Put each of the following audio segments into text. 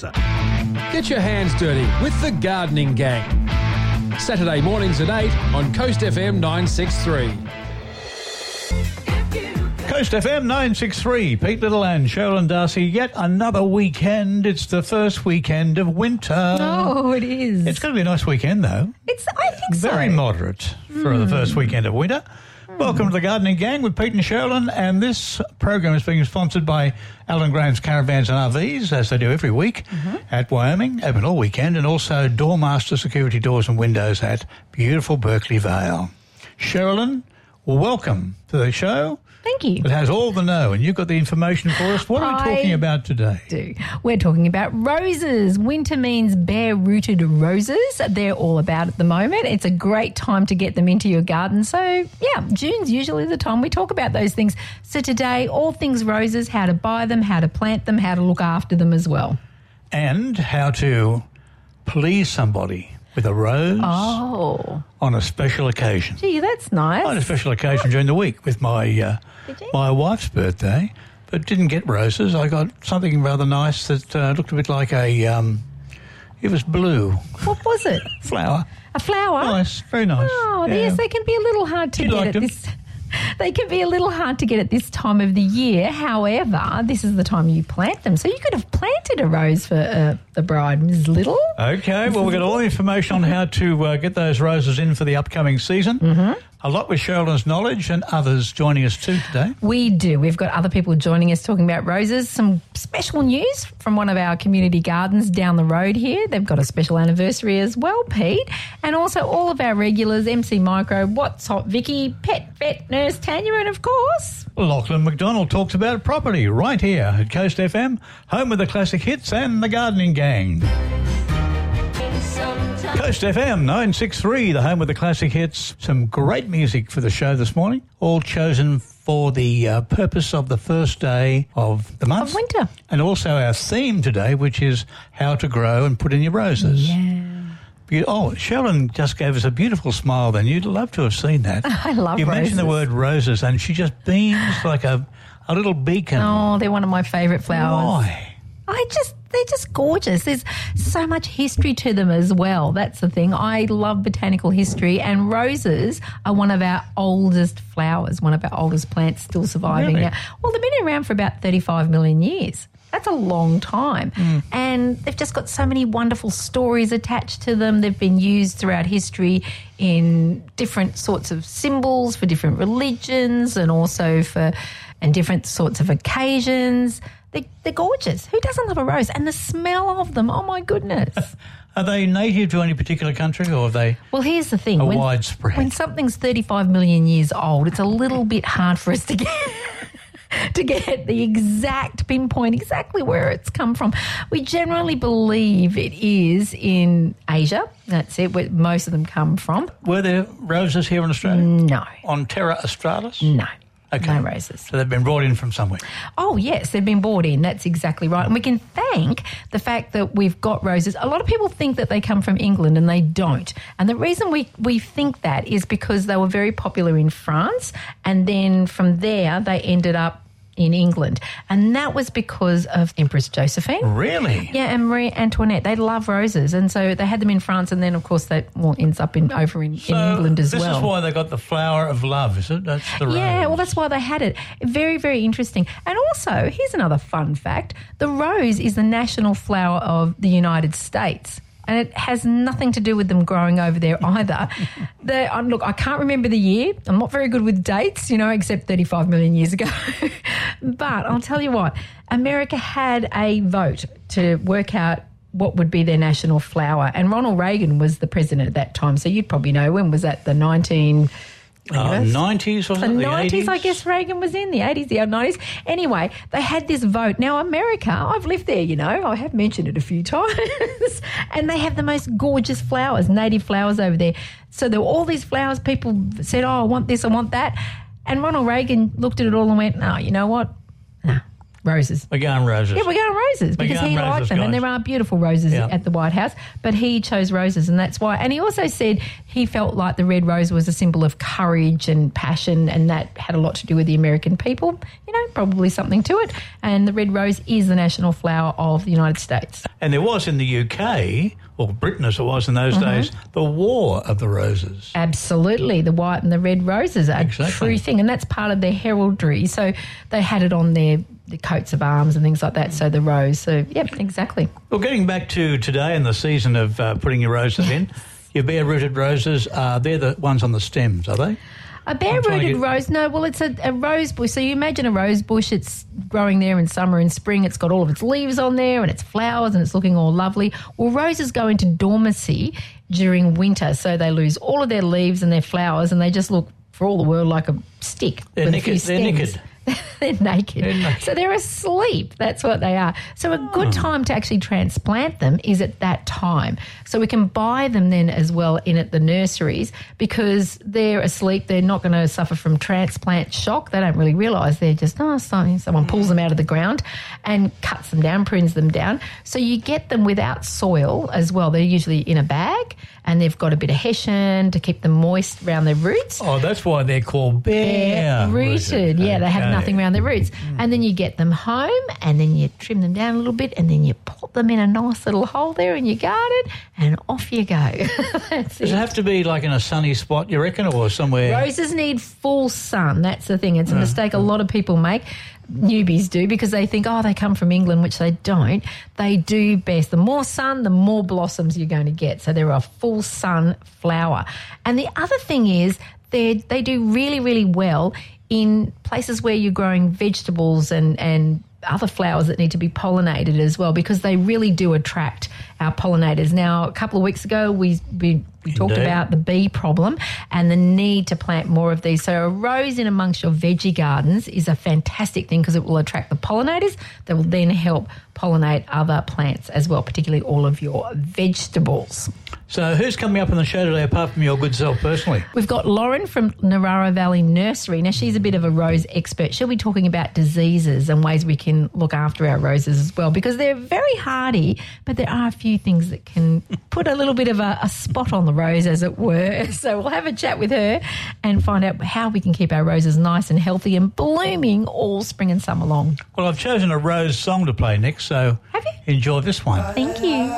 Get your hands dirty with the Gardening Gang. Saturday mornings at 8 on Coast FM 963. Coast FM 963, Pete Little and Cheralyn Darcey. Yet another weekend. It's the first weekend of winter. Oh, it is. It's going to be a nice weekend, though. It's. I think so. Very moderate for the first weekend of winter. Welcome to the Gardening Gang with Pete and Cheralyn, and this program is being sponsored by Alan Graham's Caravans and RVs, as they do every week mm-hmm. at Wyoming, open all weekend, and also Doormaster Security Doors and Windows at beautiful Berkeley Vale. Cheralyn, welcome to the show. Thank you. It has all the know, and you've got the information for us. What are we I talking about today? do. We're talking about roses. Winter means bare rooted roses. They're all about at the moment. It's a great time to get them into your garden. So, yeah, June's usually the time we talk about those things. So, today, all things roses, how to buy them, how to plant them, how to look after them as well. And how to please somebody with a rose Oh, on a special occasion. gee, that's nice. On a special occasion during the week with my uh, my wife's birthday, but didn't get roses. I got something rather nice that uh, looked a bit like a. Um, it was blue What was it? flower. A flower? Nice, very nice. Oh, Yeah. yes, they can be a little hard to You get at them? this. They can be a little hard to get at this time of the year. However, this is the time you plant them. So you could have planted a rose for uh, the bride, Ms. Little. Okay, well, we've got all the information on how to uh, get those roses in for the upcoming season. Mm-hmm. A lot with Cheralyn's knowledge and others joining us too today. We do. We've got other people joining us talking about roses. Some special news from one of our community gardens down the road here. They've got a special anniversary as well, Pete. And also all of our regulars, MC Microbe, What's Hot Vicki, Pet Vet Nurse Tanya, and of course, Lachlan McDonald talks about property right here at Coast FM, home of the classic hits and the gardening gang. Coast FM 963, the home of the classic hits. Some great music for the show this morning, all chosen for the uh, purpose of the first day of the month. Of winter. And also our theme today, which is how to grow and put in your roses. yeah. Oh, Sharon just gave us a beautiful smile then. You'd love to have seen that. I love You mentioned the word roses and she just beams like a, a little beacon. Oh, they're one of my favourite flowers. Why? I just they're just gorgeous. There's so much history to them as well. That's the thing. I love botanical history and roses are one of our oldest flowers, one of our oldest plants still surviving Really? now. Well, they've been around for about 35 million years. That's a long time. Hmm. And they've just got so many wonderful stories attached to them. They've been used throughout history in different sorts of symbols for different religions and also for and different sorts of occasions. They, they're gorgeous. Who doesn't love a rose? And the smell of them, oh my goodness. Are they native to any particular country or are they Well, here's the thing. a when, widespread? when something's 35 million years old, it's a little bit hard for us to get to get the exact pinpoint exactly where it's come from. We generally believe it is in Asia. That's it, where most of them come from. Were there roses here in Australia? No. On Terra Australis? No. Okay. No. So they've been brought in from somewhere. Oh, yes, they've been brought in. That's exactly right. And we can thank the fact that we've got roses. A lot of people think that they come from England and they don't. And the reason we, we think that is because they were very popular in France. And then from there, they ended up in England. And that was because of Empress Josephine. Really? Yeah, and Marie Antoinette. They love roses. And so they had them in France. And then, of course, that well, ends up in over in, So in England as this well. is why they got the flower of love, is it? That's the Yeah, well, that's why they had it. Very, very interesting. And also, here's another fun fact the rose is the national flower of the United States. And it has nothing to do with them growing over there either. the, uh, look, I can't remember the year. I'm not very good with dates, you know, except 35 million years ago. but I'll tell you what, America had a vote to work out what would be their national flower. And Ronald Reagan was the president at that time. So you'd probably know when was that the 19. Uh, 90s, was The it? The 90s, 80s? I guess Reagan was in, the 80s, the 90s. Anyway, they had this vote. Now, America, I've lived there, you know, I have mentioned it a few times, and they have the most gorgeous flowers, native flowers over there. So there were all these flowers, people said, oh, I want this, I want that. And Ronald Reagan looked at it all and went, no, you know what? No, Roses. The garden roses. Yeah, we're going roses because he roses, liked them, and there are beautiful roses Yeah. at the White House. But he chose roses, and that's why. And he also said he felt like the red rose was a symbol of courage and passion, and that had a lot to do with the American people. You know, probably something to it. And the red rose is the national flower of the United States. And there was in the UK, or Britain as it was in those Mm-hmm. days, the War of the Roses. Absolutely, the white and the red roses are Exactly. a true thing, and that's part of their heraldry. So they had it on their the coats of arms and things like that. So the rose. So yep, exactly. Well, getting back to today and the season of uh, putting your roses in, your bare rooted roses, uh, they're the ones on the stems, are they? A bare I'm trying to rooted get- rose, no, well, it's a, a rose bush. So you imagine a rose bush, it's growing there in summer and spring. It's got all of its leaves on there and its flowers and it's looking all lovely. Well, roses go into dormancy during winter. So they lose all of their leaves and their flowers and they just look, for all the world, like a stick. They're with a naked- few they're naked. they're naked. They're naked. So they're asleep. That's what they are. So a good hmm. time to actually transplant them is at that time. So we can buy them then as well in at the nurseries because they're asleep. They're not going to suffer from transplant shock. They don't really realise they're just oh something. Someone pulls them out of the ground and cuts them down, prunes them down. So you get them without soil as well. They're usually in a bag and they've got a bit of hessian to keep them moist around their roots Oh, that's why they're called bare bare rooted. Yeah, they have nothing around their roots. Mm. And then you get them home and then you trim them down a little bit and then you pop them in a nice little hole there in your garden and off you go. Does it. it have to be like in a sunny spot, you reckon, or somewhere? Roses need full sun. That's the thing. It's a mm. mistake a mm. lot of people make. Newbies do because they think, oh, they come from England, which they don't. They do best. The more sun, the more blossoms you're going to get. So they're a full sun flower. And the other thing is, they they do really, really well in places where you're growing vegetables and, and other flowers that need to be pollinated as well because they really do attract our pollinators. Now, a couple of weeks ago, we, we, we talked Indeed. about the bee problem and the need to plant more of these. So, a rose in amongst your veggie gardens is a fantastic thing because it will attract the pollinators that will then help pollinate other plants as well, particularly all of your vegetables. So, who's coming up on the show today apart from your good self personally? We've got Lauren from Narara Valley Nursery. Now, she's a bit of a rose expert. She'll be talking about diseases and ways we can look after our roses as well because they're very hardy, but there are a few things that can put a little bit of a, a spot on the rose, as it were. So, we'll have a chat with her and find out how we can keep our roses nice and healthy and blooming all spring and summer long. Well, I've chosen a Rose song to play next, so Have you? enjoy this one. Thank you.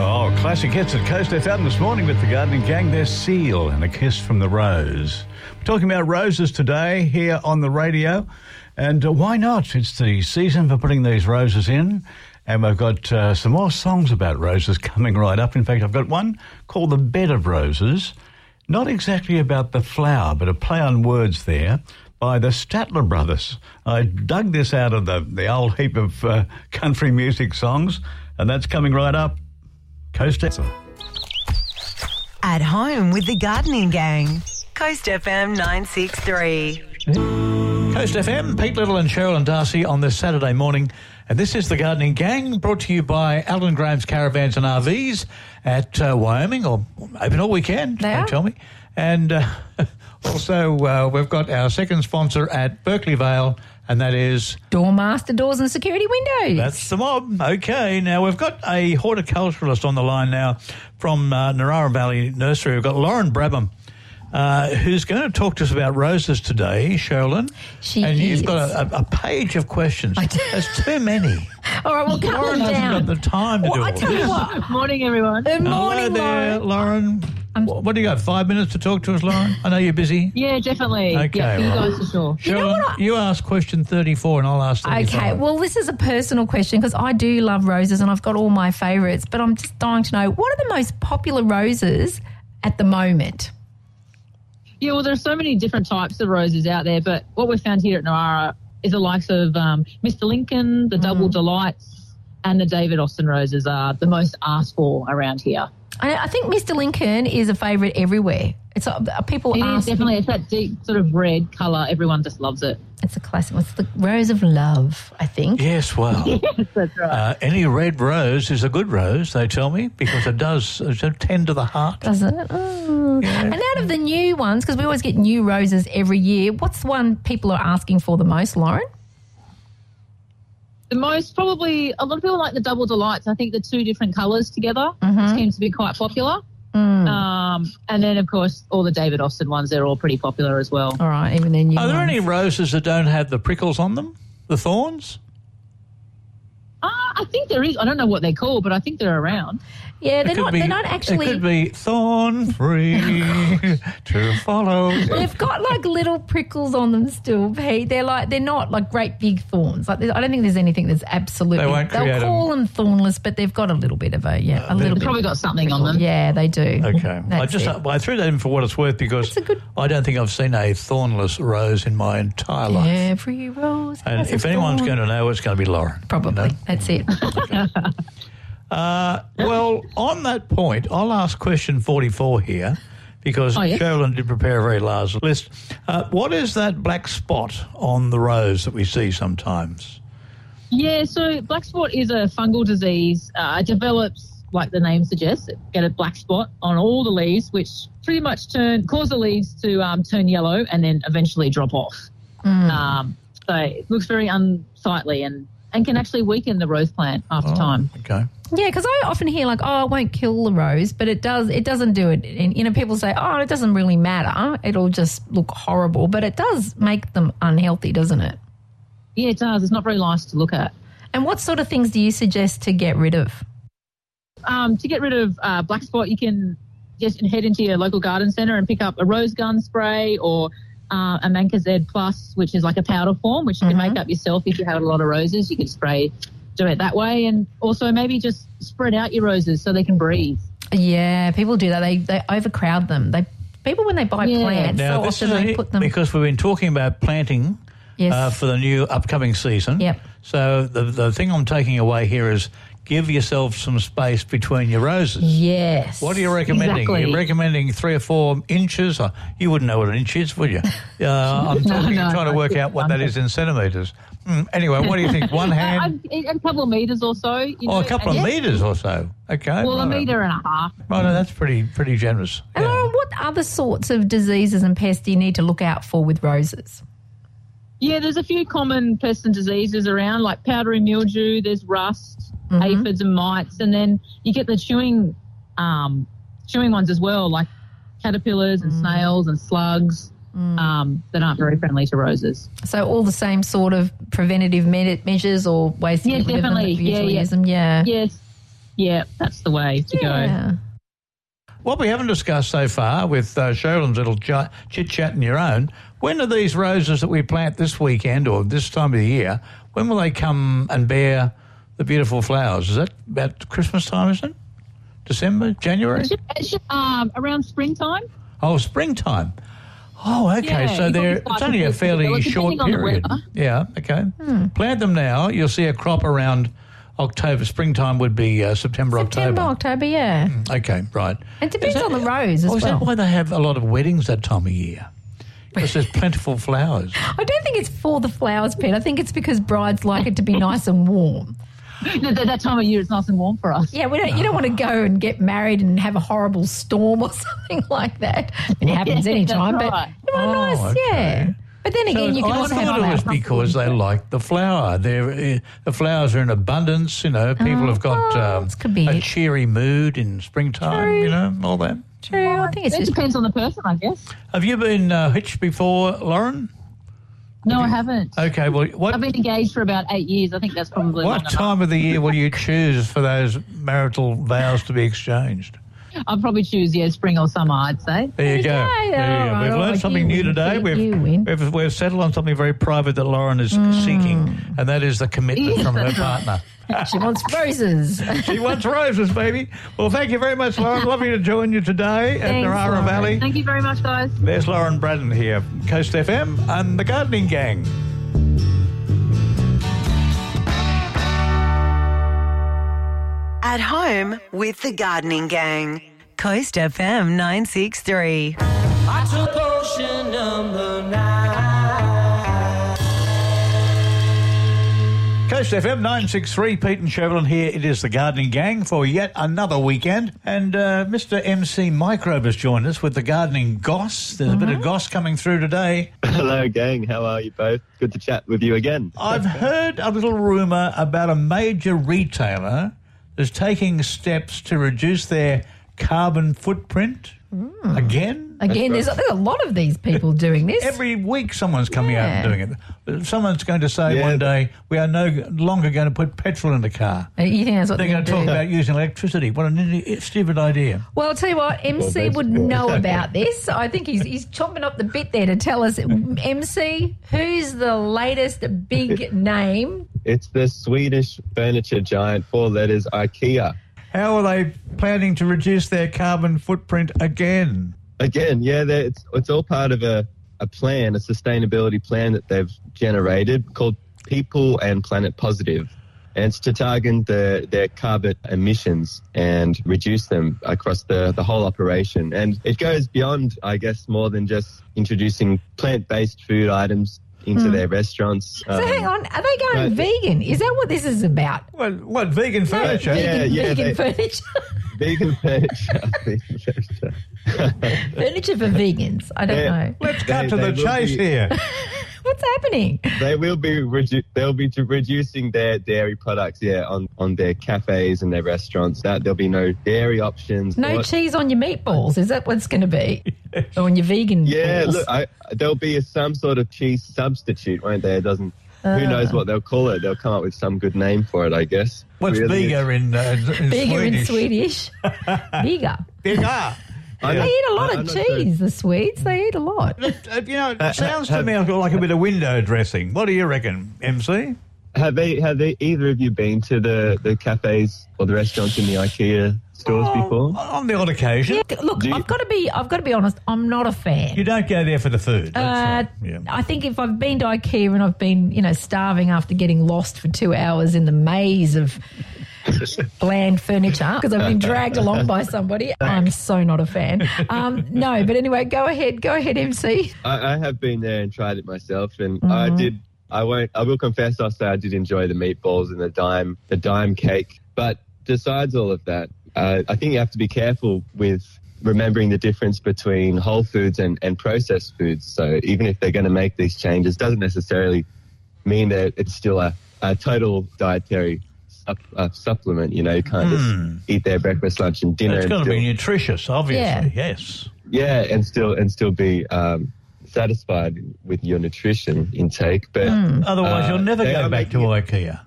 Oh, classic hits at Coast FM this morning with the Gardening Gang. There's Seal and a Kiss from the Rose. We're talking about roses today here on the radio. And uh, why not? It's the season for putting these roses in. And we've got uh, some more songs about roses coming right up. In fact, I've got one called The Bed of Roses. Not exactly about the flower, but a play on words there by the Statler Brothers. I dug this out of the, the old heap of uh, country music songs, and that's coming right up. Coast FM. At home with the Gardening Gang. Coast FM 963. Coast FM, Pete Little and Cheralyn Darcey on this Saturday morning. And this is the Gardening Gang brought to you by Alan Graham's Caravans and RVs at uh, Wyoming or open all weekend, They don't are. tell me. And uh, also, uh, we've got our second sponsor at Berkeley Vale, and that is Doormaster doors and security windows. That's the mob. Okay, now we've got a horticulturalist on the line now from uh, Narara Valley Nursery. We've got Lauren Brabham, uh, who's going to talk to us about roses today, Cheralyn. She and you've got a, a, a page of questions. I do. There's too many. All right, well, calm Lauren hasn't down. got the time to Well, do I all tell you this. what. Morning, everyone. Good Hello morning, there, Lauren. Lauren. What, what do you got? Five minutes to talk to us, Lauren? I know you're busy. Yeah, definitely. Okay, yeah, for you right. guys for sure. Cheralyn, you, ask question 34 and I'll ask 35. Okay, well, this is a personal question because I do love roses and I've got all my favourites, but I'm just dying to know what are the most popular roses at the moment? Yeah, well, there's so many different types of roses out there, but what we've found here at Narara is the likes of um, Mr. Lincoln, the Mm. Double Delights, and the David Austin roses are the most asked for around here. I, I think Mr. Lincoln is a favourite everywhere. It's uh, people It is ask. definitely it's that deep sort of red colour. Everyone just loves it. It's a classic. It's the rose of love. I think. Yes, well. yes, That's right. Uh, any red rose is a good rose, they tell me, because it does uh, so tend to the heart. Does it? Oh. And out of the new ones, because we always get new roses every year, what's the one people are asking for the most, Lauren? The most probably a lot of people like the double delights. I think the two different colours together seems to be quite popular. Um, and then of course all the David Austin ones, they're all pretty popular as well. All right, even their new Are there ones. any roses that don't have the prickles on them? The thorns? Uh, I think there is. I don't know what they're called, but I think they're around. Yeah, they're could not. be- they're not actually. It could be thorn free oh, to follow. They've got like little prickles on them still, Pete. They're like they're not like great big thorns. Like I don't think there's anything that's absolutely. They won't They'll create call them thornless, but they've got a little bit of a yeah, a little They've bit. probably got something on them. Yeah, they do. Okay. I just it. I threw that in for what it's worth because That's a good- I don't think I've seen a thornless rose in my entire life. Every rose. And has if a anyone's thorn. going to know, it's going to be Lauren. probably you know? that's it. Uh, well, on that point, I'll ask question 44 here because Oh, yes. Cheralyn did prepare a very large list. Uh, what is that black spot on the rose that we see sometimes? Yeah, so black spot is a fungal disease. Uh, it develops, like the name suggests, it get a black spot on all the leaves, which pretty much turn cause the leaves to um, turn yellow and then eventually drop off. Um, so it looks very unsightly and, and can actually weaken the rose plant after time. Okay. Yeah, because I often hear like, "Oh, it won't kill the rose," but it does. It doesn't do it. And you know, people say, "Oh, it doesn't really matter. It'll just look horrible," but it does make them unhealthy, doesn't it? Yeah, it does. It's not very nice to look at. And what sort of things do you suggest to get rid of? Um, to get rid of uh, black spot, you can just head into your local garden centre and pick up a rose gun spray or uh, a Mancozeb Plus, which is like a powder form, which you can make up yourself if you have a lot of roses. You can spray, do it that way, and also maybe just spread out your roses so they can breathe. Yeah, people do that. They they overcrowd them. They people when they buy Yeah. plants, Now, so this often is they a- put them. because we've been talking about planting Yes. uh, for the new upcoming season. Yep. So the, the thing I'm taking away here is give yourself some space between your roses. yes. What are you recommending? Exactly. You're recommending three or four inches? You wouldn't know what an inch is, would you? Uh, I'm No, talking, no, trying to work out what that is in centimetres. Hmm, anyway, what do you think? One hand? Uh, a couple of meters or so. You Oh, know, a couple of and- metres or so. Okay. Well, a meter and a half. Right, no, that's pretty pretty generous. And Yeah. Lauren, what other sorts of diseases and pests do you need to look out for with roses? Yeah, there's a few common pests and diseases around, like powdery mildew. There's rust, aphids, and mites, and then you get the chewing, um, chewing ones as well, like caterpillars and snails and slugs um, that aren't very friendly to roses. So all the same sort of preventative me- measures or ways to Yeah, get rid of them definitely. Yeah, yeah. use them. Yeah. Yes, yeah, that's the way to go. Yeah. What we haven't discussed so far with uh, Cheralyn's little ch- chit chat and your own, when are these roses that we plant this weekend or this time of the year, when will they come and bear the beautiful flowers? Is that about Christmas time, isn't it? December, January? It's just, it's just, um, around springtime. Oh, springtime. Oh, okay. Yeah, so you they're, it's only a fairly short depending on the period. Yeah, okay. Plant them now. You'll see a crop around October. Springtime would be uh, September, September, October. October, yeah. Okay, right. It depends that- on the rose as Oh, is that why they have a lot of weddings that time of year? Because there's plentiful flowers. I don't think it's for the flowers, Pete. I think it's because brides like it to be nice and warm. That, that- that time of year, it's nice and warm for us. Yeah, we don't, you don't want to go and get married and have a horrible storm or something like that. It happens Yeah, anytime, but right. you want Oh, nice, okay. yeah. But then again, you can I also have thought it was because they like the flower. They're, uh, the flowers are in abundance. You know, people have got oh, um, a cheery mood in springtime. True. You know, all that. True, I think It just depends on the person, I guess. Have you been uh, hitched before, Lauren? No, I haven't. Okay, well, what I've been engaged for about eight years. I think that's probably what enough. time of the year will you choose for those marital vows to be exchanged? I'll probably choose yeah, spring or summer. I'd say. There you go. Okay, There you go. right, We've learned right, something new win, today. We've, we've we've settled on something very private that Lauren is mm. seeking, and that is the commitment from her partner. she wants roses. She wants roses, baby. Well, thank you very much, Lauren. Lovely to join you today at Narara Valley. Thank you very much, guys. There's Lauren Braddon here, Coast FM and the Gardening Gang. At home with the Gardening Gang. Coast FM 963. I took ocean number nine. Coast FM 963, Pete and Chevron here. It is the Gardening Gang for yet another weekend. And uh, Mr. MC Microbe has joined us with the Gardening Goss. There's a bit of goss coming through today. Hello, gang. How are you both? Good to chat with you again. I've heard a little rumour about a major retailer is taking steps to reduce their carbon footprint mm. again. Again, there's, there's a lot of these people doing this. Every week, someone's coming out and doing it. Someone's going to say Yeah. one day, we are no longer going to put petrol in the car. Uh, you think that's what They're they're going to talk do? about using electricity. What an stupid idea. Well, I'll tell you what, MC Well, would that's- know about this. I think he's he's chomping up the bit there to tell us. MC, who's the latest big name? It's the Swedish furniture giant, four letters, IKEA. How are they planning to reduce their carbon footprint again? Again, yeah, they're- it's, it's all part of a, a plan, a sustainability plan that they've generated called People and Planet Positive. And it's to target the, their carbon emissions and reduce them across the, the whole operation. And it goes beyond, I guess, more than just introducing plant based food items into their restaurants. So Um, hang on, are they going no, vegan? Is that what this is about? What, what vegan No, furniture? Yeah, yeah, vegan they- furniture. vegan furniture. Vegan furniture. Furniture for vegans. I don't Yeah. know. Let's cut They- to the they will chase be- here. What's happening? they will be redu- they'll be to reducing their dairy products yeah on, on their cafes and their restaurants that there'll be no dairy options No What- cheese on your meatballs. Is that what it's going to be? or on your vegan yeah balls? look I, there'll be a, some sort of cheese substitute won't there it doesn't who knows what they'll call it they'll come up with some good name for it i guess What's Really. bigger in, uh, in Bigger in Swedish? Swedish. Bigger. Bigger. I They eat a lot I- of I'm not sure. cheese, the Swedes. They eat a lot. Uh, you know, it sounds to me like a bit of window dressing. What do you reckon, MC? have they have they either of you been to the the cafes or the restaurants in the ikea stores before On the odd occasion. Yeah, look, Do you- I've got to be. I've got to be honest. I'm not a fan. You don't go there for the food. Uh, That's right. Yeah. I think if I've been to IKEA and I've been, you know, starving after getting lost for two hours in the maze of bland furniture because I've been dragged along by somebody, I'm so not a fan. Um, no, but anyway, go ahead, go ahead, MC. I, I have been there and tried it myself, and I did. I won't. I will confess. I'll say I did enjoy the meatballs and the Daim, the Daim cake. But besides all of that, uh, I think you have to be careful with remembering the difference between whole foods and, and processed foods. So even if they're going to make these changes, doesn't necessarily mean that it's still a, a total dietary sup, uh, supplement. You know, you can't just eat their breakfast, lunch, and dinner. It's and got to be nutritious, obviously. Yeah. Yes. yeah, and still and still be um, satisfied with your nutrition intake. But Otherwise, Uh, you'll never go back to making IKEA.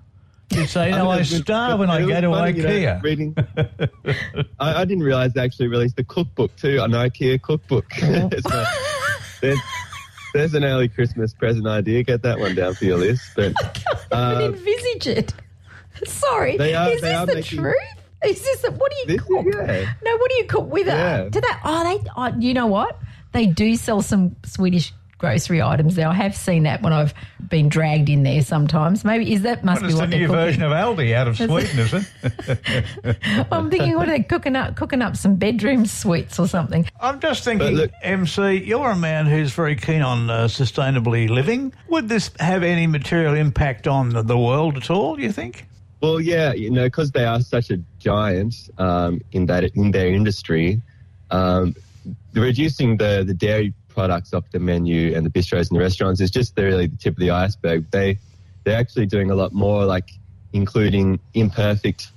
You say, no, mean, I starve when I go to funny, you know, IKEA. reading, I, I didn't realize they actually released the cookbook too, an IKEA cookbook. It's a- there's, there's an early Christmas present idea. Get that one down for your list. But I can't uh, envisage it. Sorry, They are- is they this are the making- truth? Is this the, what do you This cook? yeah. No, what do you cook with Yeah. it? Do they? Oh, they. Oh, you know what? They do sell some Swedish grocery items there. I have seen that when I've been dragged in there. Sometimes, maybe is that must What be is what the new cooking. version of Aldi out of Sweden, is it? I'm thinking, what are they cooking up? Cooking up some bedroom sweets or something. I'm just thinking, look- MC, you're a man who's very keen on uh, sustainably living. Would this have any material impact on the, the world at all, do you think? Well, yeah, you know, because they are such a giant um, in that in their industry, um, reducing the the dairy products off the menu and the bistros and the restaurants is just the, really the tip of the iceberg. They they're actually doing a lot more, like including imperfect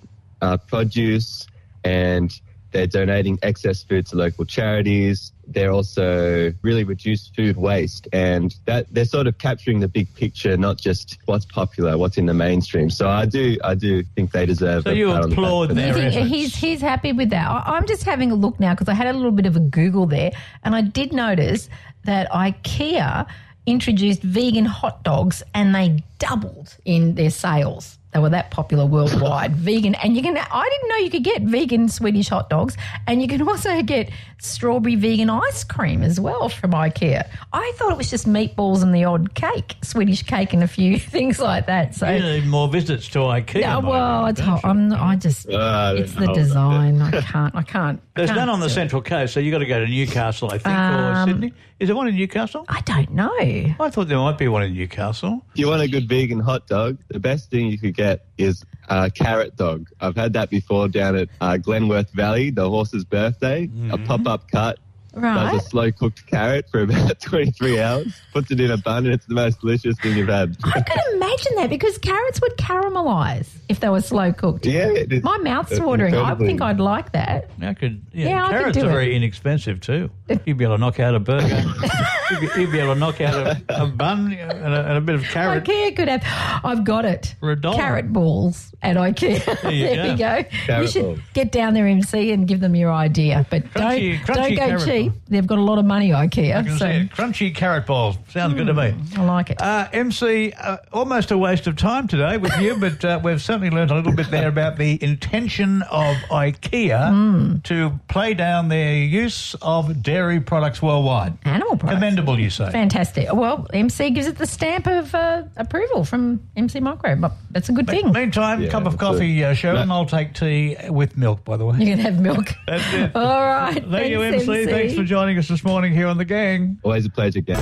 uh, produce, and they're donating excess food to local charities. They're also really reduced food waste, and that they're sort of capturing the big picture, not just what's popular, what's in the mainstream. So I do, I do think they deserve. So a you pat on the applaud for their that. Think efforts. he's he's happy with that? I, I'm just having a look now because I had a little bit of a Google there, and I did notice that IKEA introduced vegan hot dogs, and they doubled in their sales. They were that popular worldwide. vegan, and you can. I didn't know you could get vegan Swedish hot dogs, and you can also get strawberry vegan ice cream as well from IKEA. I thought it was just meatballs and the odd cake, Swedish cake, and a few things like that. So. You need more visits to IKEA. Yeah, well, it's don't hot. I'm. I just. Uh, it's the design. I can't. I can't. There's can't none on the do it. Central Coast, so you've got to go to Newcastle, I think, or Um, Sydney. Is there one in Newcastle? I don't know. I thought there might be one in Newcastle. If you want a good vegan hot dog, the best thing you could get is a carrot dog. I've had that before down at uh, Glenworth Valley, the horse's birthday. A pop up cut. Right. Does a slow cooked carrot for about 23 hours, puts it in a bun, and it's the most delicious thing you've had. I could imagine that because carrots would caramelise if they were slow cooked. Yeah, it is. My mouth's It's watering. I think I'd like that. I could, yeah, Yeah, I could carrots do are it. very inexpensive too. You'd be able to knock out a burger. you'd, be, you'd be able to knock out a, a bun and a, and a bit of carrot. IKEA could have. I've got it. For a dollar. Carrot balls at IKEA. There you we go. go. you should balls. get down there, MC, and give them your idea. But Crunchy- don't crunchy don't go carrot cheap. ball. They've got a lot of money, IKEA. I can so see it. Crunchy carrot balls. Sounds good to me. I like it. Uh, MC, uh, almost a waste of time today with you, but uh, we've certainly learned a little bit there about the intention of IKEA Hmm. to play down their use of dairy products worldwide. Animal products. Commendable, you say? Fantastic. Well, MC gives it the stamp of uh, approval from MC Microbe. But that's a good thing. Meantime, Yeah, cup of coffee, it. uh, Sharon. No. I'll take tea with milk, by the way. You can have milk. That's it. All right. Thank you, Thanks, MC. Thanks for joining us this morning here on The Gang. Always a pleasure, gang.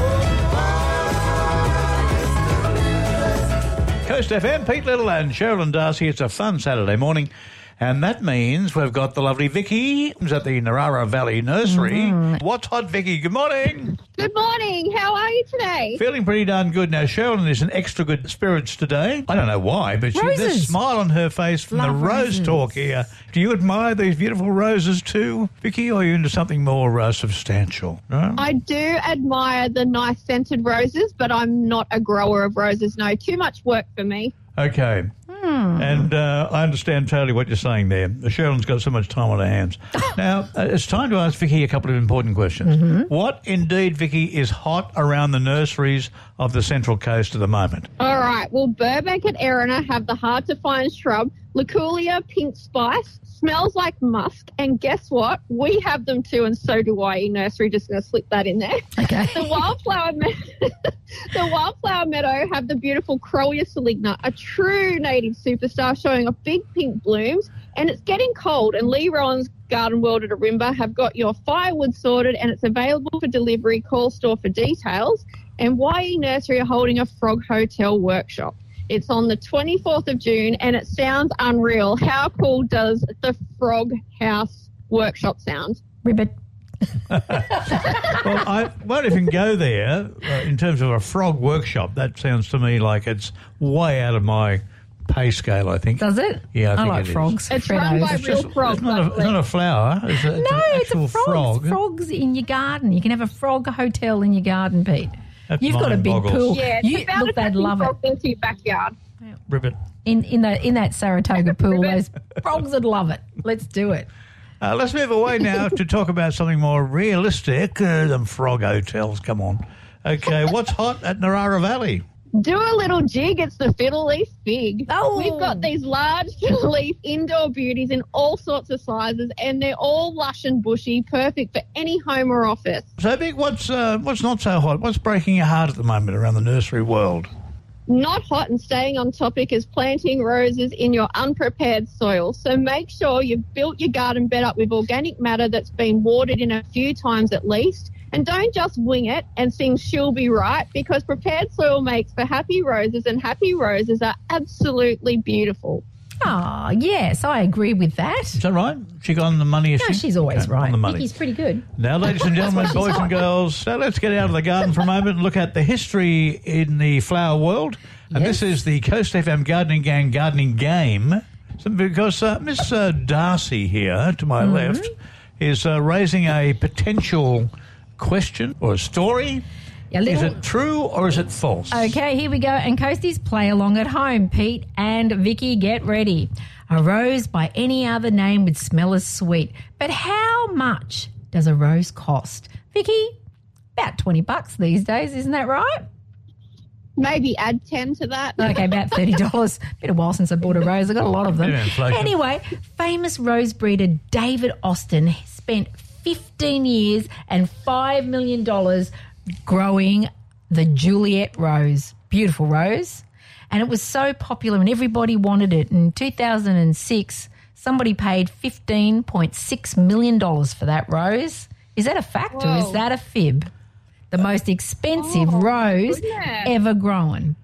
Coast FM, Pete Little and Cheralyn Darcey. It's a fun Saturday morning. And that means we've got the lovely Vicki who's at the Narara Valley Nursery. What's hot, Vicki? Good morning. Good morning. How are you today? Feeling pretty darn good now. Cheralyn is in extra good spirits today. I don't know why, but she, this Roses. smile on her face from Love the rose roses. talk here. Do you admire these beautiful roses too, Vicki, or are you into something more uh, substantial? No? I do admire the nice scented roses, but I'm not a grower of roses. No, too much work for me. Okay. And uh, I understand totally what you're saying there. Cheralyn's got so much time on her hands. now, uh, it's time to ask Vicki a couple of important questions. What indeed, Vicki, is hot around the nurseries of the Central Coast at the moment? All right. Well, Burbank and Erina have the hard to find shrub, Luculia pink spice, smells like musk, and guess what? We have them too, and so do I. Nursery, just going to slip that in there. Okay. The wildflower, me- the wildflower meadow have the beautiful Crowea saligna, a true native superstar, showing off big pink blooms. And it's getting cold, and Lee Rowan's Garden World at Ourimbah have got your firewood sorted, and it's available for delivery. Call store for details. And YE Nursery are holding a Frog Hotel workshop. It's on the 24th of June, and it sounds unreal. How cool does the Frog House workshop sound? Ribbit. well, I won't even go there uh, in terms of a frog workshop. That sounds to me like it's way out of my pay scale, I think. Does it? Yeah, I think like it is. frogs. It's run by Freddos. real frogs. It's not, a, it's not a flower. It's, a, it's No, an it's a frog. frog. Frogs in your garden. You can have a frog hotel in your garden, Pete. That You've got a big boggles. pool. Yeah, it's you, about look, they'd love it. into your backyard. Ribbit. In in that in that Saratoga pool, those frogs would love it. Let's do it. Uh, let's move away now to talk about something more realistic uh, than frog hotels. Come on. Okay, what's hot at Narara Valley? Do a little jig. It's the fiddle leaf fig. Oh. We've got these large fiddle leaf indoor beauties in all sorts of sizes, and they're all lush and bushy, perfect for any home or office. So, Big, what's uh, what's not so hot? What's breaking your heart at the moment around the nursery world? Not hot and staying on topic is planting roses in your unprepared soil. So make sure you've built your garden bed up with organic matter that's been watered in a few times at least. And don't just wing it and think she'll be right because prepared soil makes for happy roses and happy roses are absolutely beautiful. Oh, yes, I agree with that. Is that right? She got on the money? Is No, she? she's always Okay, right. On the money. Vicki's pretty good. Now, ladies and gentlemen, boys and girls, so let's get out of the garden for a moment and look at the history in the flower world. And Yes. this is the Coast FM Gardening Gang gardening game. So because uh, Miss uh, Darcey here to my Mm-hmm. left is uh, raising a potential question or a story. Is it true or is it false? Okay, here we go. And Coasties, play along at home. Pete and Vicki, get ready. A rose by any other name would smell as sweet. But how much does a rose cost? Vicki, about 20 bucks these days, isn't that right? Maybe add 10 to that. Okay, about thirty dollars. Been a while since I bought a rose. I got a lot of them. Bit. Anyway, famous rose breeder David Austin spent fifteen years and five million dollars growing the Juliet rose. Beautiful rose, and it was so popular, and everybody wanted it. In two thousand and six, somebody paid fifteen point six million dollars for that rose. Is that a fact or is that a fib? The most expensive Oh, rose goodness. ever grown.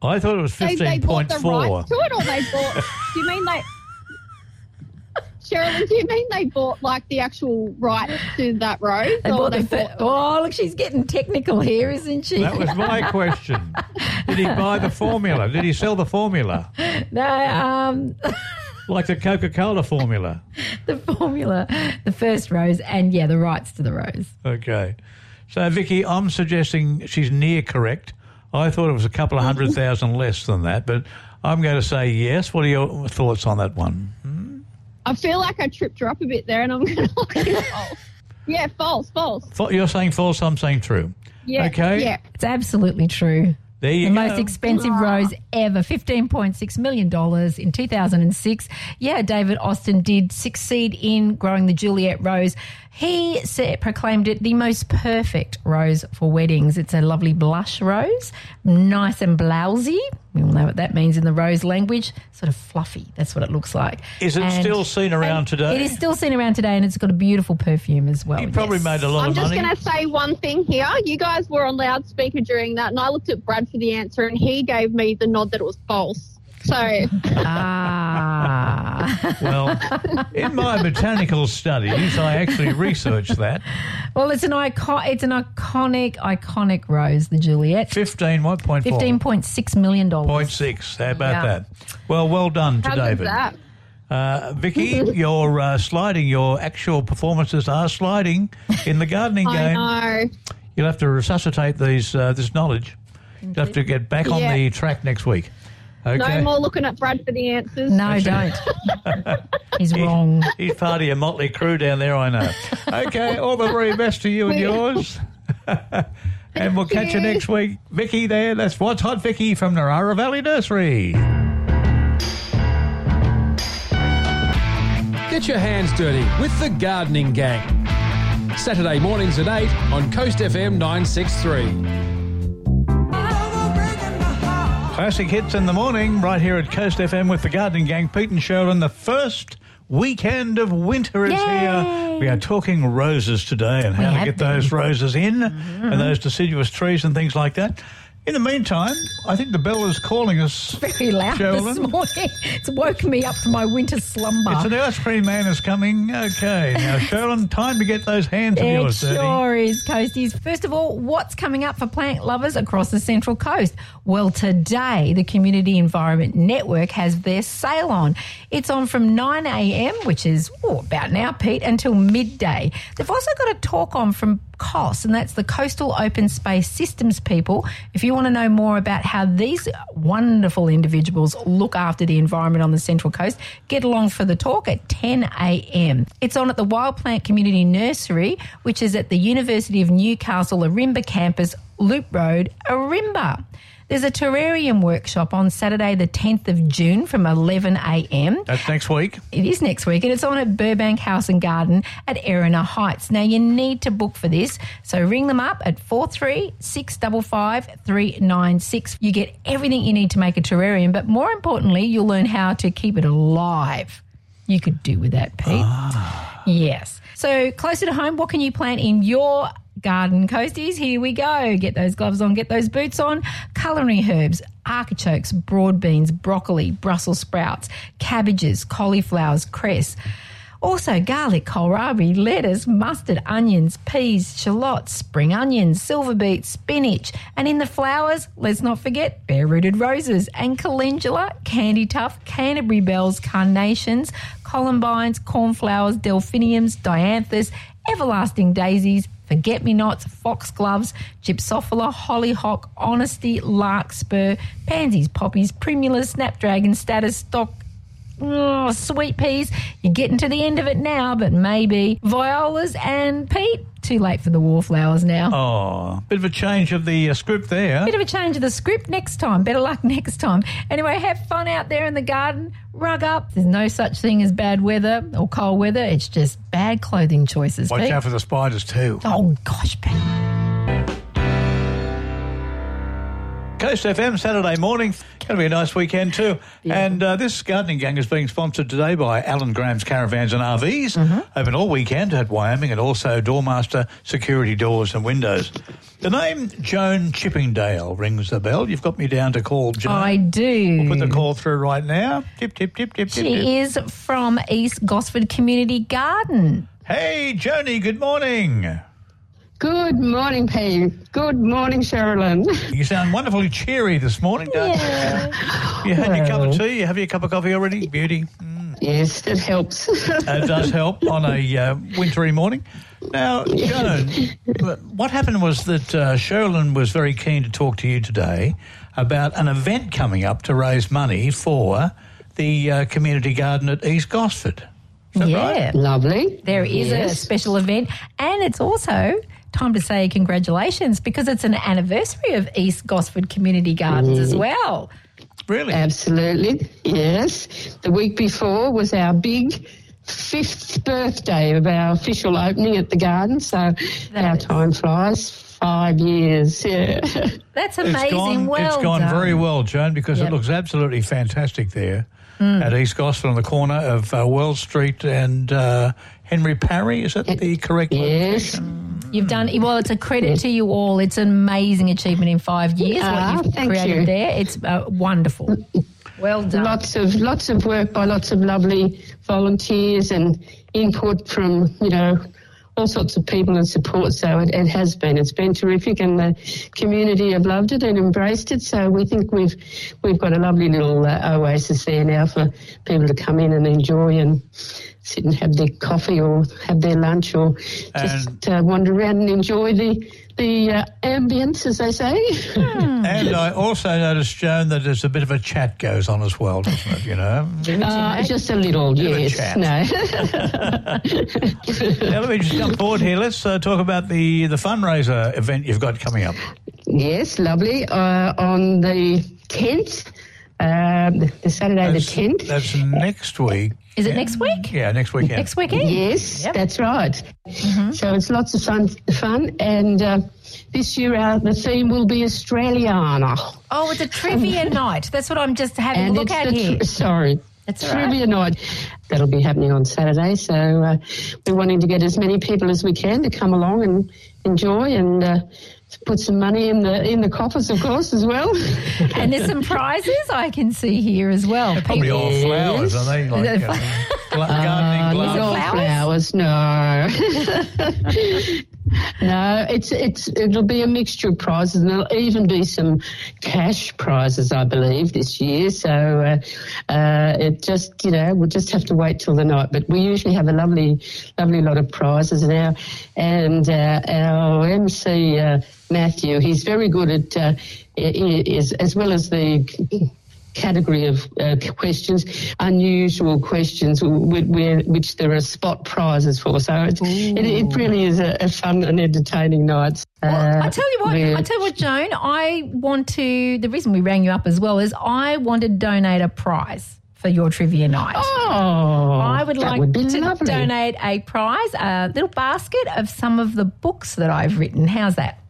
I thought it was They, they bought the 15.4. rights to it, or they bought. do you mean they? Sherilyn, do you mean they bought like the actual rights to that rose? They or bought they the fir- bought oh, look, she's getting technical here, isn't she? That was my question. Did he buy the formula? Did he sell the formula? no, um, Like the Coca Cola formula? the formula, the first rose, and yeah, the rights to the rose. Okay. So, Vicki, I'm suggesting she's near correct. I thought it was a couple of hundred thousand less than that, but I'm going to say yes. What are your thoughts on that one? I feel like I tripped her up a bit there, and I'm going to look it false. Yeah, false, false. Fa- You're saying false, I'm saying true. Yeah, Okay. yeah. It's absolutely true. There you go. the go. most expensive ah. rose ever, $15.6 million in 2006. Yeah, David Austin did succeed in growing the Juliet rose. He said, proclaimed it the most perfect rose for weddings. It's a lovely blush rose, nice and blousy. We all know what that means in the rose language. Sort of fluffy. That's what it looks like. Is it And- still seen around today? It is still seen around today, and it's got a beautiful perfume as well. He probably yes. made a lot of things. I'm just going to say one thing here. You guys were on loudspeaker during that, and I looked at Brad for the answer, and he gave me the nod that it was false. So, Ah. Well, in my botanical studies, I actually researched that. Well, it's an icon. It's an iconic, iconic rose, the Juliet. 15, what, point four? Fifteen point six million dollars. Point six. How about Yeah. that? Well, well done to how good's David. that? Uh, Vicki, your uh, sliding, your actual performances are sliding in the gardening I game. know. You'll have to resuscitate these uh, this knowledge. You'll have to get back on Yeah. the track next week. Okay. No more looking at Brad for the answers. No, don't. He's wrong. He's part of your motley crew down there, I know. Okay, all the very best to you and yours. and we'll catch you you. next week. Vicki there, that's What's Hot Vicki from Narara Valley Nursery. Get your hands dirty with the Gardening Gang. Saturday mornings at 8 on Coast FM 963. Classic hits in the morning, right here at Coast FM with the Gardening Gang. Pete and Sheldon, the first weekend of winter is here. We are talking roses today and how to get those roses in and those deciduous trees and things like that. In the meantime, I think the bell is calling us. Very loud this Sheldon. morning. It's woken me up from my winter slumber. It's an ice cream man is coming. Okay, now Sheldon, time to get those hands of It yours dirty. sure is, Coasties. First of all, what's coming up for plant lovers across the Central Coast? Well, today, the Community Environment Network has their sale on. It's on from 9am, which is oh, about now, Pete, until midday. They've also got a talk on from COS, and that's the Coastal Open Space Systems people. If you want to know more about how these wonderful individuals look after the environment on the Central Coast, get along for the talk at 10 a.m. It's on at the Wild Plant Community Nursery, which is at the University of Newcastle Ourimbah campus, Loop Road, Ourimbah. There's a terrarium workshop on Saturday, the 10th of June from 11 a.m. That's next week. It is next week, and it's on at Burbank House and Garden at Erina Heights. Now, you need to book for this, so ring them up at 43655 You get everything you need to make a terrarium, but more importantly, you'll learn how to keep it alive. You could do with that, Pete. Ah. Yes. So, closer to home, what can you plant in your garden coasties? Here we go. Get those gloves on, get those boots on. Culinary herbs, artichokes, broad beans, broccoli, Brussels sprouts, cabbages, cauliflowers, cress. Also, garlic, kohlrabi, lettuce, mustard, onions, peas, shallots, spring onions, silver beets, spinach. And in the flowers, let's not forget bare rooted roses and calendula, candy Canterbury bells, carnations, columbines, cornflowers, delphiniums, dianthus, everlasting daisies, forget me nots, foxgloves, gypsophila, hollyhock, honesty, larkspur, pansies, poppies, primulas, snapdragon, statice, stock, Oh, sweet peas. You're getting to the end of it now, but maybe. Violas and Pete, too late for the wallflowers now. Oh, bit of a change of the uh, script there. Bit of a change of the script next time. Better luck next time. Anyway, have fun out there in the garden. Rug up. There's no such thing as bad weather or cold weather. It's just bad clothing choices. Watch Pete. out for the spiders too. Oh gosh, Pete. Coast FM Saturday morning. Going to be a nice weekend too. And uh, this gardening gang is being sponsored today by Alan Graham's Caravans and RVs. Mm-hmm. Open all weekend at Wyoming and also Doormaster Security Doors and Windows. The name Joan Chippingdale rings the bell. You've got me down to call Joan. I do. We'll put the call through right now. Tip, tip, tip, tip, tip, tip. She is from East Gosford Community Garden. Hey, Joni, good morning. Good morning, Pete. Good morning, Cheralyn. You sound wonderfully cheery this morning, don't you? You had your cup of tea? You have your cup of coffee already? Beauty. Yes, it helps. it does help on a uh, wintry morning. Now, Joan, what happened was that uh, Cheralyn was very keen to talk to you today about an event coming up to raise money for the uh, community garden at East Gosford. Is that yeah. right? Lovely. There is a special event, and it's also time to say congratulations because it's an anniversary of East Gosford Community Gardens as well. Really? Absolutely. Yes. The week before was our big fifth birthday of our official opening at the garden. So our is- time flies. Five years. Yeah. That's It's amazing. gone, well it's gone done. very well, Joan, because Yep. it looks absolutely fantastic there at East Gosford on the corner of uh, Wells Street and uh, Henry Parry. Is that the correct yes. You've done well. It's a credit to you all. It's an amazing achievement in five years. Ah, what you've thank created you. there, it's uh, wonderful. Well done. Lots of lots of work by lots of lovely volunteers and input from you know all sorts of people and support. So it, it has been. It's been terrific, and the community have loved it and embraced it. So we think we've we've got a lovely little uh, oasis there now for people to come in and enjoy and sit and have their coffee or have their lunch or just uh, wander around and enjoy the the uh, ambience, as they say. And I also noticed, Joan, that there's a bit of a chat goes on as well, doesn't it? You know. Uh, just a little, Bit of a yes. chat. No. Now, let me just jump forward here. Let's uh, talk about the the fundraiser event you've got coming up. Yes, lovely. Uh, on the 10th, uh, the Saturday That's, the 10th. that's next week. Is it next week? Yeah, next weekend. Next weekend? Yes, Yep. that's right. So it's lots of fun, fun and uh, this year our, the theme will be Australiana. Oh, it's a trivia night. That's what I'm just having a look at the here. tr- sorry. That's all right. Trivia night. That'll be happening on Saturday. So uh, we're wanting to get as many people as we can to come along and enjoy and uh, put some money in the in the coffers, of course, as well. And there's some prizes I can see here as well. Probably all flowers, aren't they? Like uh, gla- gardening Uh, gloves. not flowers? flowers, no. no, it's it's it'll be a mixture of prizes, and there'll even be some cash prizes, I believe, this year. So uh, uh, it just you know we'll just have to wait till the night. But we usually have a lovely, lovely lot of prizes now, and uh, our MC uh, Matthew, he's very good at uh, i- i- is as well as the category of uh, questions, unusual questions, where, which there are spot prizes for. So it, it, it really is a, a fun and entertaining night. Well, Uh, I tell you what, I tell you what, Joan. I want to. The reason we rang you up as well is I want to donate a prize for your trivia night. Oh, I would like would to lovely. donate a prize, a little basket of some of the books that I've written. How's that?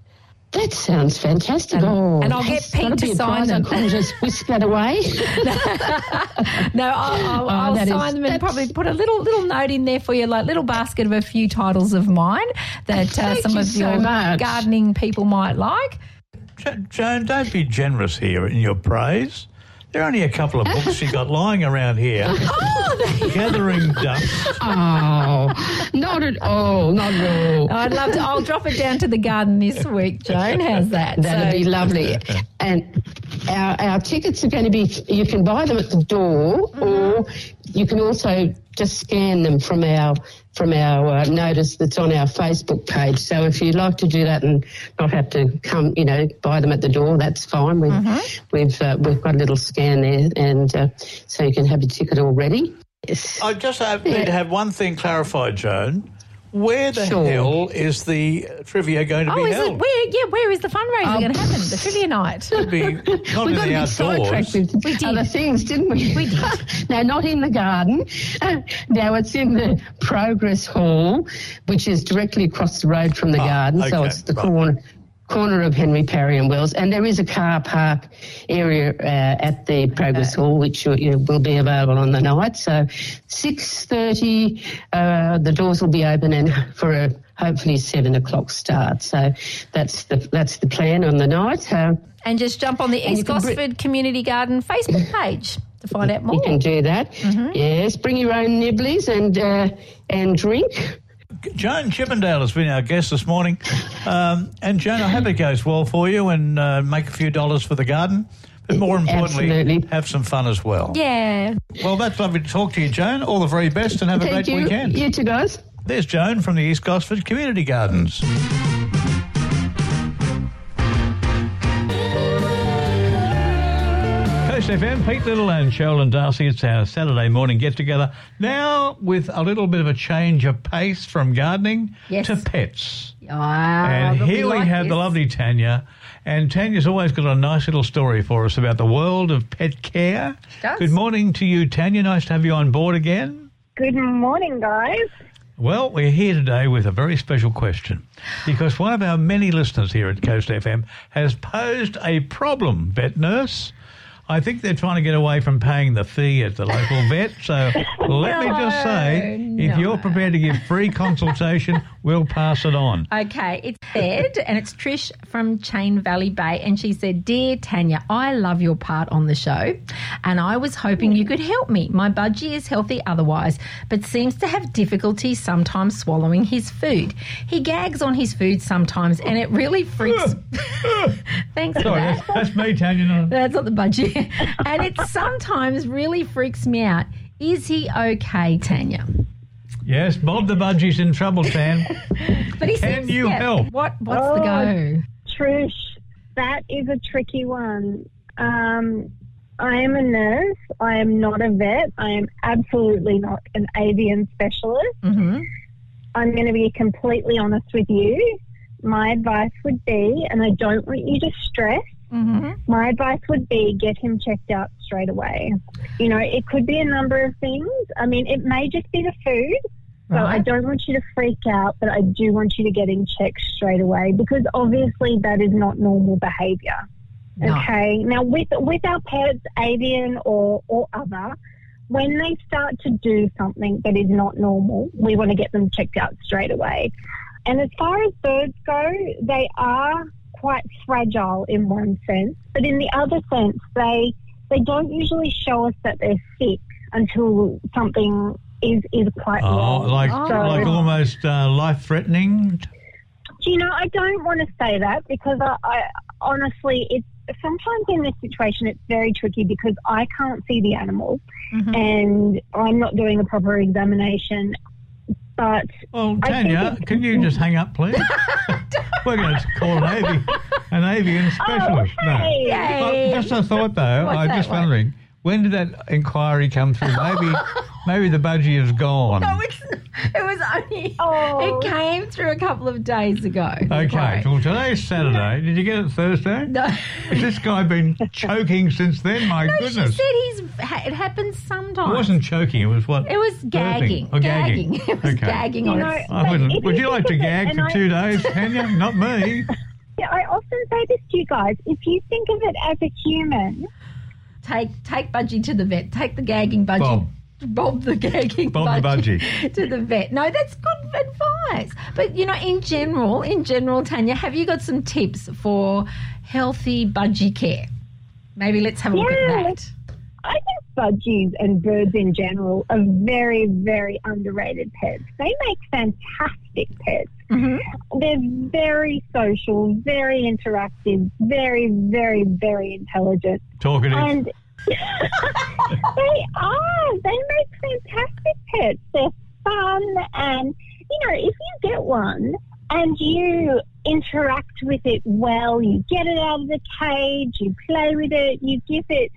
That sounds fantastic. And- oh, and I'll get that's gotta Pete to sign them. I couldn't just whisk that away. No, I'll, I'll, Oh, I'll sign is- them and probably put a little little note in there for you, like little basket of a few titles of mine that uh, some you of so your much. gardening people might like. Joan, don't be generous here in your praise. There are only a couple of books you got lying around here. Oh, Gathering dust. oh, not at all, not at all. Oh, I'd love to. I'll drop it down to the garden this week, Joan. How's that? That'd So- be lovely. And our, our tickets are going to be, you can buy them at the door or mm-hmm. you can also just scan them from our from our uh, notice that's on our Facebook page. So if you'd like to do that and not have to come, you know, buy them at the door, that's fine. We've we've uh, we've got a little scan there, and uh, so you can have your ticket already. Yes. I just have, need to have one thing clarified, Joan. Where the Sure. hell is the trivia going to Oh, be is held? it? Where? Yeah, where is the fundraiser Um, going to happen? The trivia night. It'd be not we in got the a bit outdoors. sidetracked with We did. other things, didn't we? We did. no, not in the garden. Now it's in the Progress Hall, which is directly across the road from the Ah, garden. So it's the right. corner corner of Henry Parry and Wells, and there is a car park area uh, at the Progress Hall, which you, you will be available on the night. So six thirty, uh, the doors will be open, and for a hopefully seven o'clock start. So that's the that's the plan on the night. Uh, And just jump on the East Gosford Community Garden Facebook page to find out more. You can do that. Yes, bring your own nibblies and uh, and drink. Joan Chippendale has been our guest this morning. Um, and Joan, I hope it goes well for you and uh, make a few dollars for the garden. But more importantly, Absolutely. have some fun as well. Yeah. Well, that's lovely to talk to you, Joan. All the very best and have a Thank great you. weekend. You too, guys. There's Joan from the East Gosford Community Gardens. FM, Pete Little and Cheralyn Darcey. It's our Saturday morning get together. Now with a little bit of a change of pace from gardening Yes. to pets. Ah, and but here we like have the lovely Tanya. And Tanya's always got a nice little story for us about the world of pet care. Does. Good morning to you, Tanya. Nice to have you on board again. Good morning, guys. Well, we're here today with a very special question because one of our many listeners here at Coast FM has posed a problem, vet nurse. I think they're trying to get away from paying the fee at the local vet. So let me just say, if No, you're prepared to give free consultation, we'll pass it on. Okay, it's Ed and it's Trish from Chain Valley Bay. And she said, Dear Tanya, I love your part on the show. And I was hoping you could help me. My budgie is healthy otherwise, but seems to have difficulty sometimes swallowing his food. He gags on his food sometimes, and it really freaks. Thanks Sorry, that. that's, that's me, Tanya. No. That's not the budgie, and it sometimes really freaks me out. Is he okay, Tanya? Yes, Bob the Budgie's in trouble, Tan. But he Can you yeah, help? What What's the Oh, go? Trish, that is a tricky one. Um, I am a nurse. I am not a vet. I am absolutely not an avian specialist. hmm I'm going to be completely honest with you. My advice would be, and I don't want you to stress, hmm my advice would be get him checked out straight away. You know, it could be a number of things. I mean, it may just be the food. So I don't want you to freak out, but I do want you to get him checked straight away because obviously that is not normal behaviour. No. Okay. Now with with our pets, avian or or other, when they start to do something that is not normal, we want to get them checked out straight away. And as far as birds go, they are quite fragile in one sense, but in the other sense, they they don't usually show us that they're sick until something is is quite Oh, wrong. like Oh. like almost uh, life threatening. Do you know, I don't want to say that because I, I honestly, it's sometimes in this situation it's very tricky because I can't see the animal Mhm. and I'm not doing a proper examination. But oh, Well, Tanya, can you just hang up, please? We're going to call an avian, an avian specialist. Oh, hey. No. Well, just a thought, though. What's I'm that just one? wondering when did that inquiry come through? Maybe, maybe the budgie is gone. No, it's, it was only. Oh. It came through a couple of days ago. Okay, well today's Saturday. Did you get it Thursday? No. Has this guy been choking since then? My No, she goodness. said he's. It happens sometimes. It wasn't choking. It was what? It was Burping. gagging. Oh, gagging. It was Okay. gagging You know, its. I wouldn't. Would you you like to think of it, gag for I- two days, Tanya? Not me. yeah, I often say this to you guys: if you think of it as a human, Take take Budgie to the vet. Take the gagging Budgie. Bob. Bob the gagging Bob the budgie. to the vet. No, that's good advice. But you know, in general, in general, Tanya, have you got some tips for healthy budgie care? Maybe let's have a look Yeah, at that. I think budgies and birds in general are very, very underrated pets. They make fantastic pets. Mhm. They're very social, very interactive, very, very, very intelligent. Talkative. And they are. They make fantastic pets. They're fun, and you know, if you get one and you interact with it well, you get it out of the cage, you play with it, you give it,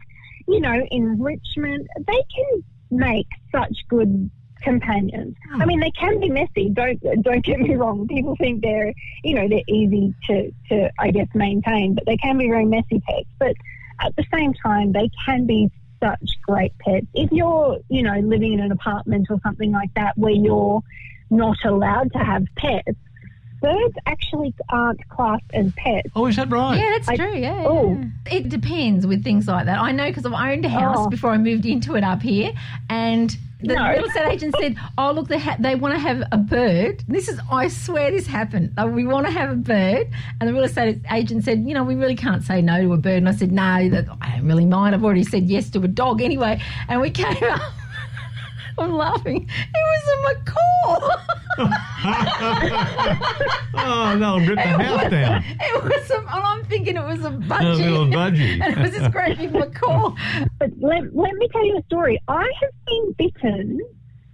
you know, enrichment. They can make such good companions. I hmm. mean, they can be messy. Don't don't get me wrong. People think they're you know they're easy to to I guess maintain, but they can be very messy pets. But at the same time, they can be such great pets. If you're you know living in an apartment or something like that where you're not allowed to have pets, birds actually aren't classed as pets. Oh, is that right? Yeah, that's I- true. Yeah, Oh. yeah. It depends with things like that. I know because I've owned a house Oh. before I moved into it up here, and the No. real estate agent said, "Oh, look, they ha- they want to have a bird." This is, I swear, this happened. Like, we want to have a bird, and the real estate agent said, "You know, we really can't say no to a bird." And I said, "No, that I don't really mind. I've already said yes to a dog anyway." And we came up. I'm laughing. Oh, it was a macaw. Oh, they'll rip the house down. It was a, and I'm thinking it was a budgie. A little budgie. and it was this great big macaw. But let, let me tell you a story. I have been bitten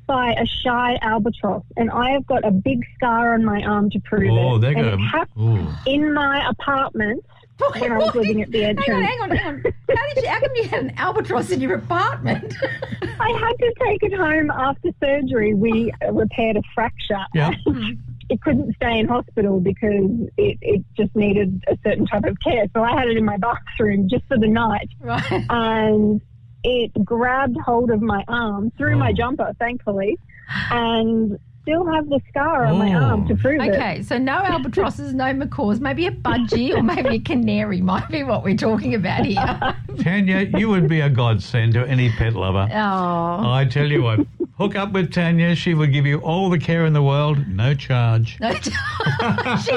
by a shy albatross, and I have got a big scar on my arm to prove Oh, it. they and got it happened Ooh. in my apartment when I was living at the entrance. Hang on, hang on, hang on. How did you? How come you had an albatross in your apartment? I had to take it home after surgery. We uh, repaired a fracture. Yeah. It couldn't stay in hospital because it, it just needed a certain type of care. So I had it in my bathroom just for the night. right. and it grabbed hold of my arm through my Oh. jumper, thankfully, and still have the scar on my arm to mm. prove it. Okay, so no albatrosses, no macaws, maybe a budgie or maybe a canary might be what we're talking about here. Tanya, you would be a godsend to any pet lover. Oh. I tell you what, hook up with Tanya. She will give you all the care in the world, no charge. No, charge.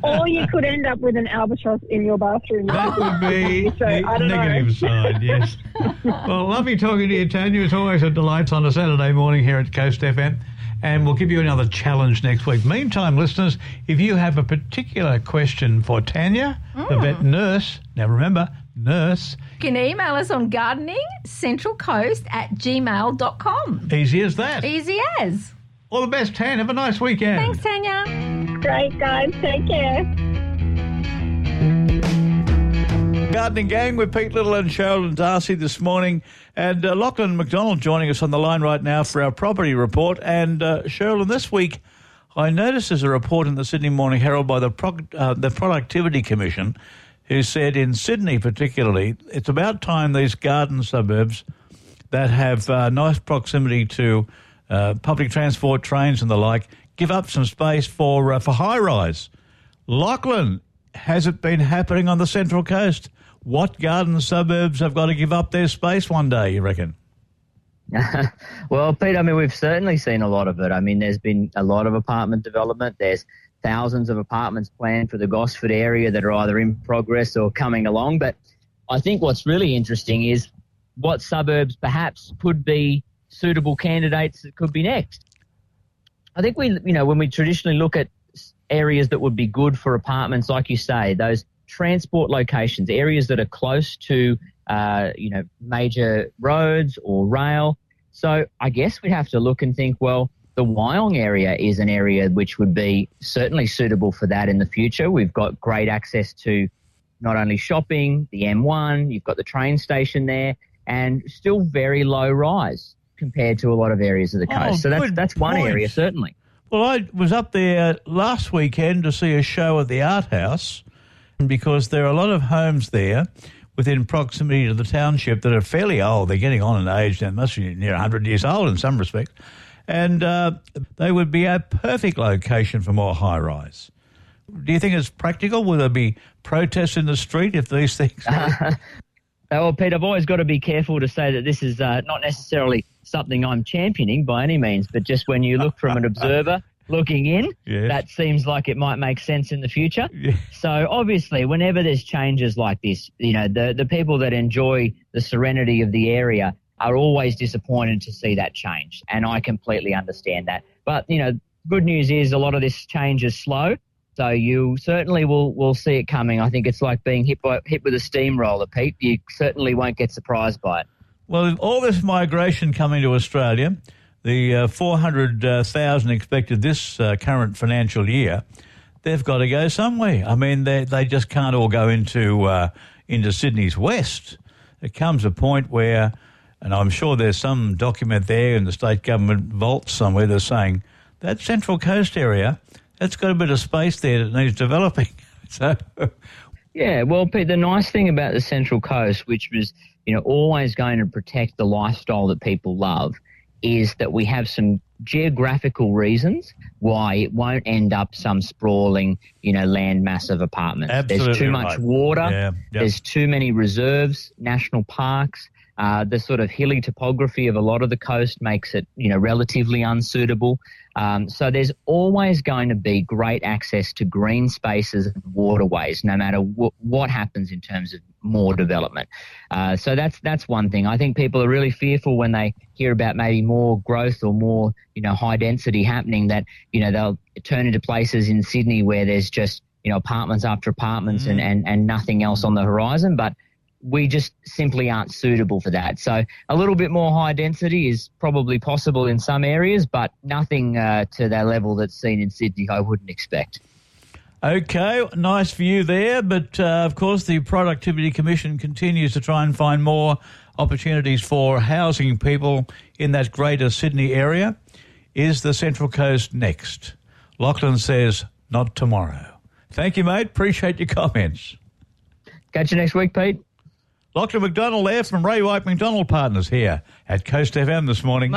Or you could end up with an albatross in your bathroom. That would be So, the I don't know. negative side, yes. well, lovely talking to you, Tanya. It's always a delight on a Saturday morning here at Coast FM. And we'll give you another challenge next week. Meantime, listeners, if you have a particular question for Tanya, the Mm. vet nurse, now remember, nurse, you can email us on gardening centralcoast at gmail.com. easy as that. Easy as. All the best, Tan. Have a nice weekend. Thanks, Tanya. Great, guys. Take care. Gardening Gang with Pete Little and Cheralyn Darcey this morning. And uh, Lachlan McDonald joining us on the line right now for our property report. And uh, Cheralyn, this week I noticed there's a report in the Sydney Morning Herald by the, Prog- uh, the Productivity Commission who said in Sydney particularly, it's about time these garden suburbs that have uh, nice proximity to uh, public transport, trains and the like, give up some space for, uh, for high rise. Lachlan, has it been happening on the Central Coast? What garden suburbs have got to give up their space one day, you reckon? well, Pete, I mean, we've certainly seen a lot of it. I mean, there's been a lot of apartment development. There's thousands of apartments planned for the Gosford area that are either in progress or coming along. But I think what's really interesting is what suburbs perhaps could be suitable candidates that could be next. I think we, you know, when we traditionally look at areas that would be good for apartments, like you say, those transport locations, areas that are close to, uh, you know, major roads or rail. So I guess we'd have to look and think, well, the Wyong area is an area which would be certainly suitable for that in the future. We've got great access to not only shopping, the M1, you've got the train station there, and still very low rise compared to a lot of areas of the Oh, coast. so that's that's one point. area certainly. Well, I was up there last weekend to see a show at the Art House because there are a lot of homes there within proximity to the township that are fairly old. They're getting on in age. They must be near 100 years old in some respects. And uh, they would be a perfect location for more high rise. Do you think it's practical? Will there be protests in the street if these things? Uh, well, Pete, I've always got to be careful to say that this is uh, not necessarily something I'm championing by any means, but just when you look from an observer looking in, Yes. that seems like it might make sense in the future. Yeah. So obviously, whenever there's changes like this, you know, the, the people that enjoy the serenity of the area are always disappointed to see that change. And I completely understand that. But, you know, good news is a lot of this change is slow. So you certainly will, will see it coming. I think it's like being hit by, hit with a steamroller, Pete. You certainly won't get surprised by it. Well, with all this migration coming to Australia, the uh, 400,000 expected this uh, current financial year, they've got to go somewhere. I mean, they, they just can't all go into, uh, into Sydney's west. There comes a point where And I'm sure there's some document there in the state government vault somewhere that's saying that Central Coast area, that's got a bit of space there that needs developing. So, Yeah, well, Pete, the nice thing about the Central Coast, which was, you know, always going to protect the lifestyle that people love, is that we have some geographical reasons why it won't end up some sprawling, you know, land mass of apartments. There's Absolutely too much water. Yeah, yep. There's too many reserves, national parks. Uh, the sort of hilly topography of a lot of the coast makes it, you know, relatively unsuitable. Um, so there's always going to be great access to green spaces and waterways, no matter wh- what happens in terms of more development. Uh, so that's that's one thing. I think people are really fearful when they hear about maybe more growth or more, you know, high density happening. That you know they'll turn into places in Sydney where there's just you know apartments after apartments and, and and nothing else on the horizon. But we just simply aren't suitable for that. So a little bit more high density is probably possible in some areas, but nothing uh, to that level that's seen in Sydney. I wouldn't expect. Okay, nice view there. But uh, of course, the Productivity Commission continues to try and find more opportunities for housing people in that greater Sydney area. Is the Central Coast next? Lachlan says, not tomorrow. Thank you, mate. Appreciate your comments. Catch you next week, Pete. Lachlan McDonald there from Ray White Macdonald Partners here at Coast FM this morning.